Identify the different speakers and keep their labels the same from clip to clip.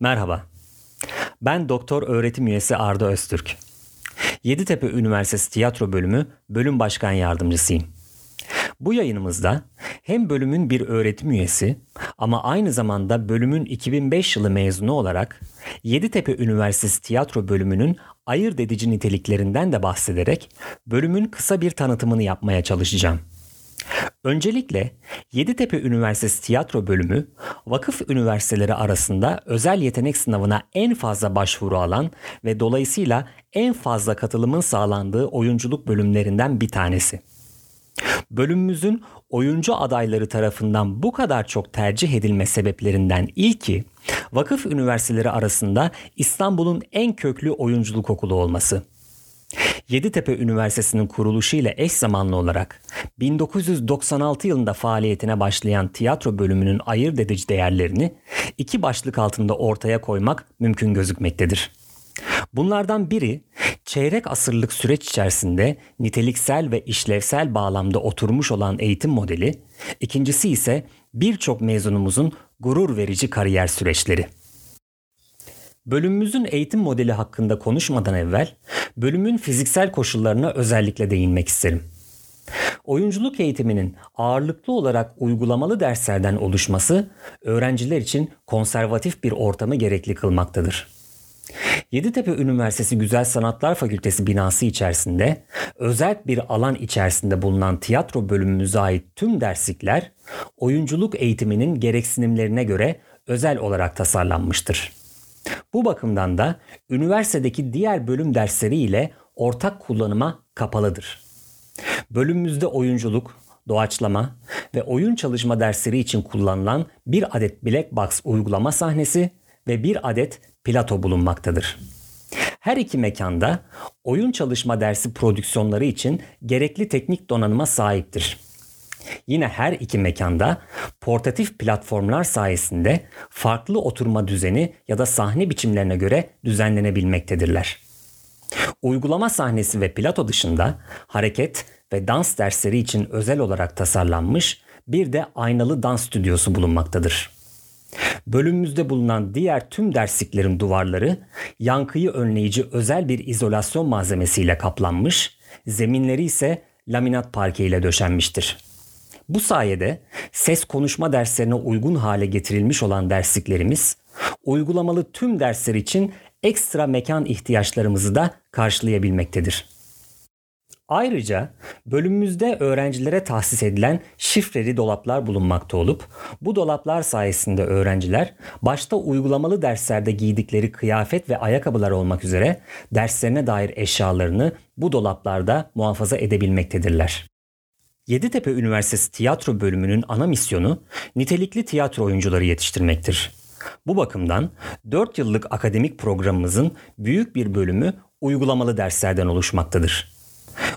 Speaker 1: Merhaba. Ben doktor öğretim üyesi Arda Öztürk. Yeditepe Üniversitesi Tiyatro Bölümü Bölüm Başkan Yardımcısıyım. Bu yayınımızda hem bölümün bir öğretim üyesi ama aynı zamanda bölümün 2005 yılı mezunu olarak Yeditepe Üniversitesi Tiyatro Bölümünün ayırt edici niteliklerinden de bahsederek bölümün kısa bir tanıtımını yapmaya çalışacağım. Öncelikle Yeditepe Üniversitesi Tiyatro Bölümü, vakıf üniversiteleri arasında özel yetenek sınavına en fazla başvuru alan ve dolayısıyla en fazla katılımın sağlandığı oyunculuk bölümlerinden bir tanesi. Bölümümüzün oyuncu adayları tarafından bu kadar çok tercih edilme sebeplerinden ilki, vakıf üniversiteleri arasında İstanbul'un en köklü oyunculuk okulu olması. Yeditepe Üniversitesi'nin kuruluşu ile eş zamanlı olarak 1996 yılında faaliyetine başlayan tiyatro bölümünün ayırt edici değerlerini iki başlık altında ortaya koymak mümkün gözükmektedir. Bunlardan biri çeyrek asırlık süreç içerisinde niteliksel ve işlevsel bağlamda oturmuş olan eğitim modeli, ikincisi ise birçok mezunumuzun gurur verici kariyer süreçleri. Bölümümüzün eğitim modeli hakkında konuşmadan evvel bölümün fiziksel koşullarına özellikle değinmek isterim. Oyunculuk eğitiminin ağırlıklı olarak uygulamalı derslerden oluşması öğrenciler için konservatif bir ortamı gerekli kılmaktadır. Yeditepe Üniversitesi Güzel Sanatlar Fakültesi binası içerisinde özel bir alan içerisinde bulunan tiyatro bölümümüze ait tüm derslikler oyunculuk eğitiminin gereksinimlerine göre özel olarak tasarlanmıştır. Bu bakımdan da üniversitedeki diğer bölüm dersleri ile ortak kullanıma kapalıdır. Bölümümüzde oyunculuk, doğaçlama ve oyun çalışma dersleri için kullanılan bir adet Black Box uygulama sahnesi ve bir adet plato bulunmaktadır. Her iki mekanda oyun çalışma dersi prodüksiyonları için gerekli teknik donanıma sahiptir. Yine her iki mekanda portatif platformlar sayesinde farklı oturma düzeni ya da sahne biçimlerine göre düzenlenebilmektedirler. Uygulama sahnesi ve plato dışında hareket ve dans dersleri için özel olarak tasarlanmış bir de aynalı dans stüdyosu bulunmaktadır. Bölümümüzde bulunan diğer tüm dersliklerin duvarları yankıyı önleyici özel bir izolasyon malzemesiyle kaplanmış, zeminleri ise laminat parke ile döşenmiştir. Bu sayede ses konuşma derslerine uygun hale getirilmiş olan dersliklerimiz uygulamalı tüm dersler için ekstra mekan ihtiyaçlarımızı da karşılayabilmektedir. Ayrıca bölümümüzde öğrencilere tahsis edilen şifreli dolaplar bulunmakta olup bu dolaplar sayesinde öğrenciler başta uygulamalı derslerde giydikleri kıyafet ve ayakkabılar olmak üzere derslerine dair eşyalarını bu dolaplarda muhafaza edebilmektedirler. Yeditepe Üniversitesi Tiyatro Bölümünün ana misyonu nitelikli tiyatro oyuncuları yetiştirmektir. Bu bakımdan 4 yıllık akademik programımızın büyük bir bölümü uygulamalı derslerden oluşmaktadır.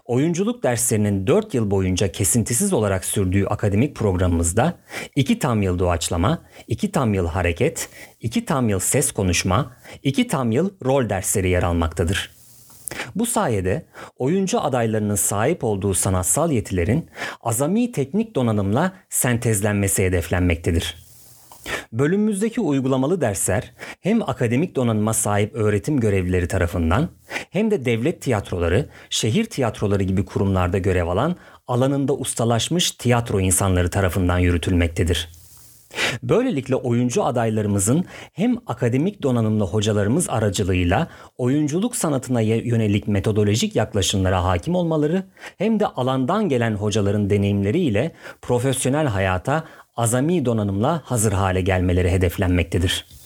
Speaker 1: Oyunculuk derslerinin 4 yıl boyunca kesintisiz olarak sürdüğü akademik programımızda 2 tam yıl doğaçlama, 2 tam yıl hareket, 2 tam yıl ses konuşma, 2 tam yıl rol dersleri yer almaktadır. Bu sayede oyuncu adaylarının sahip olduğu sanatsal yetilerin azami teknik donanımla sentezlenmesi hedeflenmektedir. Bölümümüzdeki uygulamalı dersler hem akademik donanıma sahip öğretim görevlileri tarafından hem de devlet tiyatroları, şehir tiyatroları gibi kurumlarda görev alan alanında ustalaşmış tiyatro insanları tarafından yürütülmektedir. Böylelikle oyuncu adaylarımızın hem akademik donanımlı hocalarımız aracılığıyla oyunculuk sanatına yönelik metodolojik yaklaşımlara hakim olmaları hem de alandan gelen hocaların deneyimleriyle profesyonel hayata azami donanımla hazır hale gelmeleri hedeflenmektedir.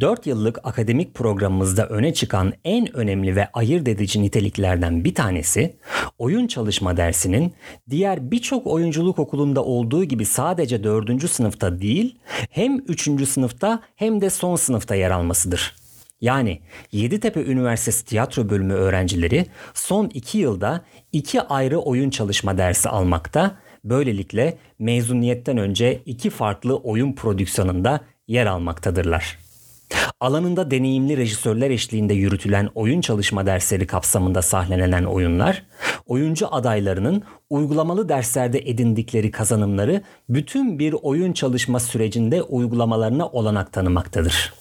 Speaker 1: 4 yıllık akademik programımızda öne çıkan en önemli ve ayırt edici niteliklerden bir tanesi oyun çalışma dersinin diğer birçok oyunculuk okulunda olduğu gibi sadece 4. sınıfta değil hem 3. sınıfta hem de son sınıfta yer almasıdır. Yani Yeditepe Üniversitesi Tiyatro Bölümü öğrencileri son 2 yılda 2 ayrı oyun çalışma dersi almakta, böylelikle mezuniyetten önce iki farklı oyun prodüksiyonunda yer almaktadırlar. Alanında deneyimli rejisörler eşliğinde yürütülen oyun çalışma dersleri kapsamında sahnelenen oyunlar, oyuncu adaylarının uygulamalı derslerde edindikleri kazanımları bütün bir oyun çalışma sürecinde uygulamalarına olanak tanımaktadır.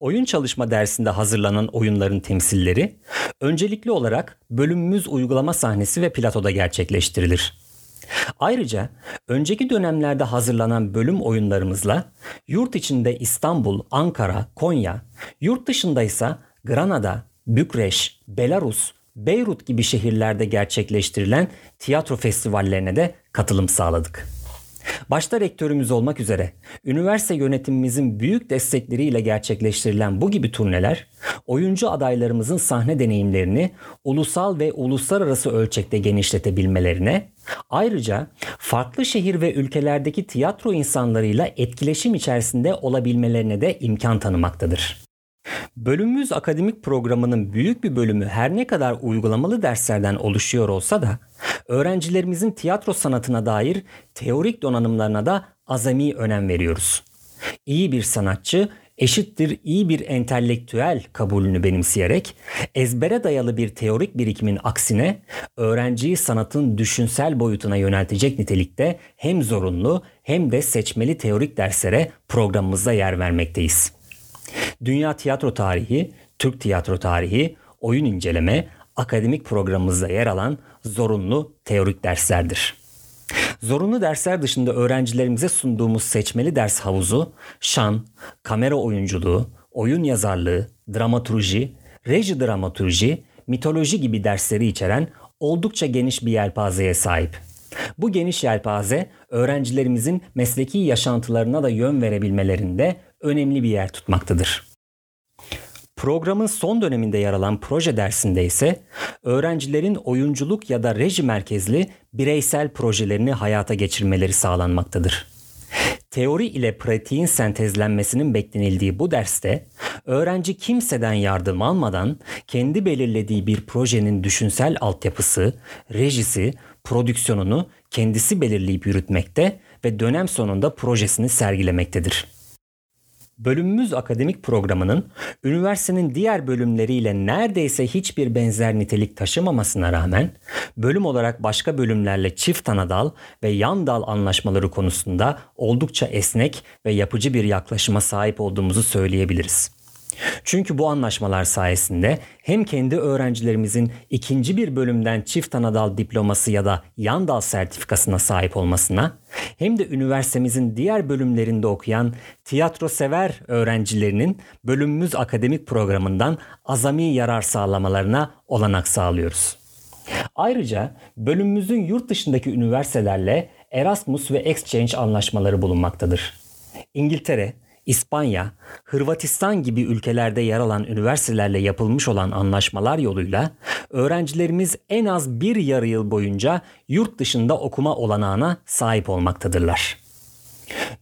Speaker 1: Oyun çalışma dersinde hazırlanan oyunların temsilleri öncelikli olarak bölümümüz uygulama sahnesi ve platoda gerçekleştirilir. Ayrıca önceki dönemlerde hazırlanan bölüm oyunlarımızla yurt içinde İstanbul, Ankara, Konya, yurt dışında ise Granada, Bükreş, Belarus, Beyrut gibi şehirlerde gerçekleştirilen tiyatro festivallerine de katılım sağladık. Başta rektörümüz olmak üzere üniversite yönetimimizin büyük destekleriyle gerçekleştirilen bu gibi turneler oyuncu adaylarımızın sahne deneyimlerini ulusal ve uluslararası ölçekte genişletebilmelerine ayrıca farklı şehir ve ülkelerdeki tiyatro insanlarıyla etkileşim içerisinde olabilmelerine de imkan tanımaktadır. Bölümümüz akademik programının büyük bir bölümü her ne kadar uygulamalı derslerden oluşuyor olsa da öğrencilerimizin tiyatro sanatına dair teorik donanımlarına da azami önem veriyoruz. İyi bir sanatçı eşittir iyi bir entelektüel kabulünü benimseyerek ezbere dayalı bir teorik birikimin aksine öğrenciyi sanatın düşünsel boyutuna yöneltecek nitelikte hem zorunlu hem de seçmeli teorik derslere programımızda yer vermekteyiz. Dünya tiyatro tarihi, Türk tiyatro tarihi, oyun inceleme, akademik programımızda yer alan zorunlu teorik derslerdir. Zorunlu dersler dışında öğrencilerimize sunduğumuz seçmeli ders havuzu, şan, kamera oyunculuğu, oyun yazarlığı, dramaturji, reji dramaturji, mitoloji gibi dersleri içeren oldukça geniş bir yelpazeye sahip. Bu geniş yelpaze öğrencilerimizin mesleki yaşantılarına da yön verebilmelerinde önemli bir yer tutmaktadır. Programın son döneminde yer alan proje dersinde ise öğrencilerin oyunculuk ya da reji merkezli bireysel projelerini hayata geçirmeleri sağlanmaktadır. Teori ile pratiğin sentezlenmesinin beklenildiği bu derste öğrenci kimseden yardım almadan kendi belirlediği bir projenin düşünsel altyapısı, rejisi, prodüksiyonunu kendisi belirleyip yürütmekte ve dönem sonunda projesini sergilemektedir. Bölümümüz akademik programının üniversitenin diğer bölümleriyle neredeyse hiçbir benzer nitelik taşımamasına rağmen bölüm olarak başka bölümlerle çift ana dal ve yan dal anlaşmaları konusunda oldukça esnek ve yapıcı bir yaklaşıma sahip olduğumuzu söyleyebiliriz. Çünkü bu anlaşmalar sayesinde hem kendi öğrencilerimizin ikinci bir bölümden çift anadal diploması ya da yan dal sertifikasına sahip olmasına hem de üniversitemizin diğer bölümlerinde okuyan tiyatro sever öğrencilerinin bölümümüz akademik programından azami yarar sağlamalarına olanak sağlıyoruz. Ayrıca bölümümüzün yurt dışındaki üniversitelerle Erasmus ve Exchange anlaşmaları bulunmaktadır. İngiltere, İspanya, Hırvatistan gibi ülkelerde yer alan üniversitelerle yapılmış olan anlaşmalar yoluyla öğrencilerimiz en az bir yarı yıl boyunca yurt dışında okuma olanağına sahip olmaktadırlar.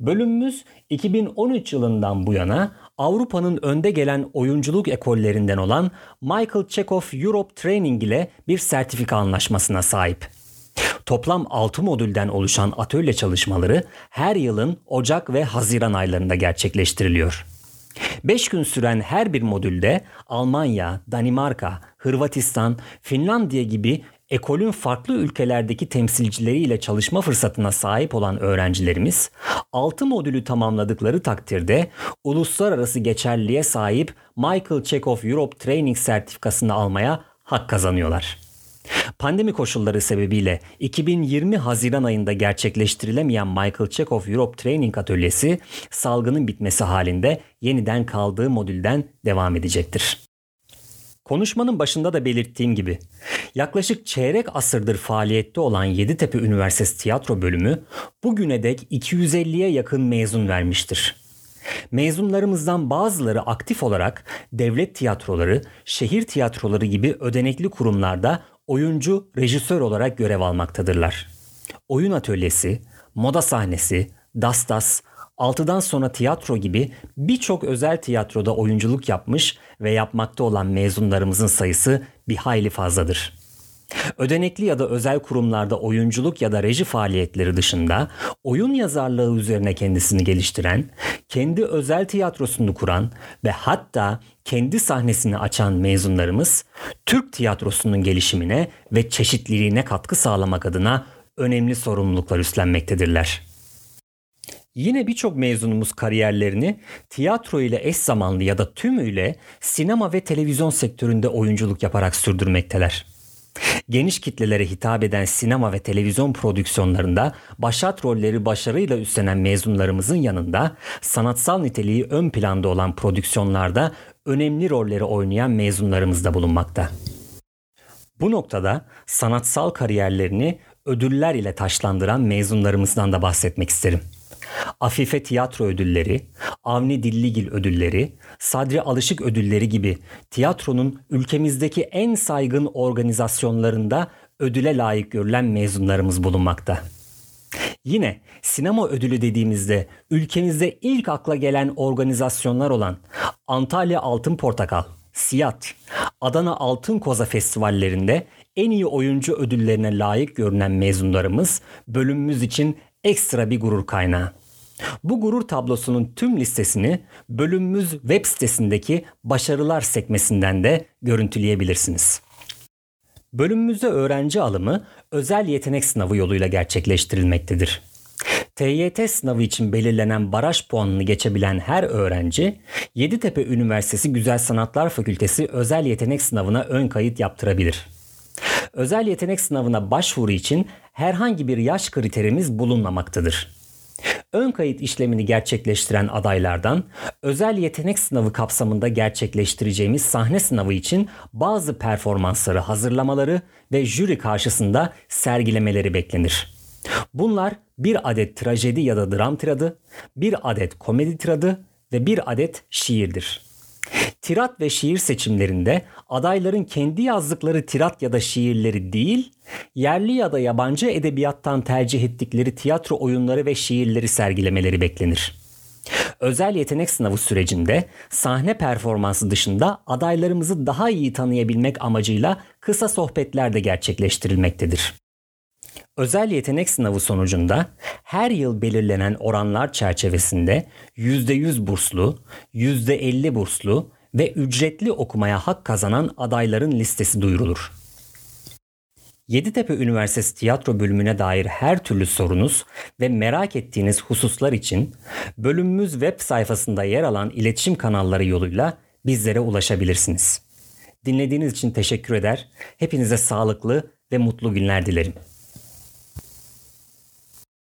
Speaker 1: Bölümümüz 2013 yılından bu yana Avrupa'nın önde gelen oyunculuk ekollerinden olan Michael Chekhov Europe Training ile bir sertifika anlaşmasına sahip. Toplam 6 modülden oluşan atölye çalışmaları her yılın Ocak ve Haziran aylarında gerçekleştiriliyor. 5 gün süren her bir modülde Almanya, Danimarka, Hırvatistan, Finlandiya gibi ekolün farklı ülkelerdeki temsilcileriyle çalışma fırsatına sahip olan öğrencilerimiz 6 modülü tamamladıkları takdirde uluslararası geçerliğe sahip Michael Chekhov Europe Training sertifikasını almaya hak kazanıyorlar. Pandemi koşulları sebebiyle 2020 Haziran ayında gerçekleştirilemeyen Michael Chekhov Europe Training Atölyesi salgının bitmesi halinde yeniden kaldığı modülden devam edecektir. Konuşmanın başında da belirttiğim gibi yaklaşık çeyrek asırdır faaliyette olan Yeditepe Üniversitesi Tiyatro Bölümü bugüne dek 250'ye yakın mezun vermiştir. Mezunlarımızdan bazıları aktif olarak devlet tiyatroları, şehir tiyatroları gibi ödenekli kurumlarda oyuncu, rejisör olarak görev almaktadırlar. Oyun atölyesi, moda sahnesi, dastas, altıdan sonra tiyatro gibi birçok özel tiyatroda oyunculuk yapmış ve yapmakta olan mezunlarımızın sayısı bir hayli fazladır. Ödenekli ya da özel kurumlarda oyunculuk ya da reji faaliyetleri dışında oyun yazarlığı üzerine kendisini geliştiren, kendi özel tiyatrosunu kuran ve hatta kendi sahnesini açan mezunlarımız Türk tiyatrosunun gelişimine ve çeşitliliğine katkı sağlamak adına önemli sorumluluklar üstlenmektedirler. Yine birçok mezunumuz kariyerlerini tiyatro ile eş zamanlı ya da tümüyle sinema ve televizyon sektöründe oyunculuk yaparak sürdürmekteler. Geniş kitlelere hitap eden sinema ve televizyon prodüksiyonlarında başat rolleri başarıyla üstlenen mezunlarımızın yanında sanatsal niteliği ön planda olan prodüksiyonlarda önemli rolleri oynayan mezunlarımız da bulunmakta. Bu noktada sanatsal kariyerlerini ödüller ile taşlandıran mezunlarımızdan da bahsetmek isterim. Afife Tiyatro Ödülleri, Avni Dilligil Ödülleri, Sadri Alışık Ödülleri gibi tiyatronun ülkemizdeki en saygın organizasyonlarında ödüle layık görülen mezunlarımız bulunmakta. Yine sinema ödülü dediğimizde ülkemizde ilk akla gelen organizasyonlar olan Antalya Altın Portakal, Siyat, Adana Altın Koza festivallerinde en iyi oyuncu ödüllerine layık görünen mezunlarımız bölümümüz için ekstra bir gurur kaynağı. Bu gurur tablosunun tüm listesini bölümümüz web sitesindeki başarılar sekmesinden de görüntüleyebilirsiniz. Bölümümüzde öğrenci alımı özel yetenek sınavı yoluyla gerçekleştirilmektedir. TYT sınavı için belirlenen baraj puanını geçebilen her öğrenci Yeditepe Üniversitesi Güzel Sanatlar Fakültesi özel yetenek sınavına ön kayıt yaptırabilir. Özel yetenek sınavına başvuru için herhangi bir yaş kriterimiz bulunmamaktadır. Ön kayıt işlemini gerçekleştiren adaylardan özel yetenek sınavı kapsamında gerçekleştireceğimiz sahne sınavı için bazı performansları hazırlamaları ve jüri karşısında sergilemeleri beklenir. Bunlar bir adet trajedi ya da dram tiradı, bir adet komedi tiradı ve bir adet şiirdir. Tirat ve şiir seçimlerinde adayların kendi yazdıkları tirat ya da şiirleri değil, yerli ya da yabancı edebiyattan tercih ettikleri tiyatro oyunları ve şiirleri sergilemeleri beklenir. Özel yetenek sınavı sürecinde sahne performansı dışında adaylarımızı daha iyi tanıyabilmek amacıyla kısa sohbetler de gerçekleştirilmektedir. Özel yetenek sınavı sonucunda her yıl belirlenen oranlar çerçevesinde %100 burslu, %50 burslu ve ücretli okumaya hak kazanan adayların listesi duyurulur. Yeditepe Üniversitesi Tiyatro bölümüne dair her türlü sorunuz ve merak ettiğiniz hususlar için bölümümüz web sayfasında yer alan iletişim kanalları yoluyla bizlere ulaşabilirsiniz. Dinlediğiniz için teşekkür eder. Hepinize sağlıklı ve mutlu günler dilerim.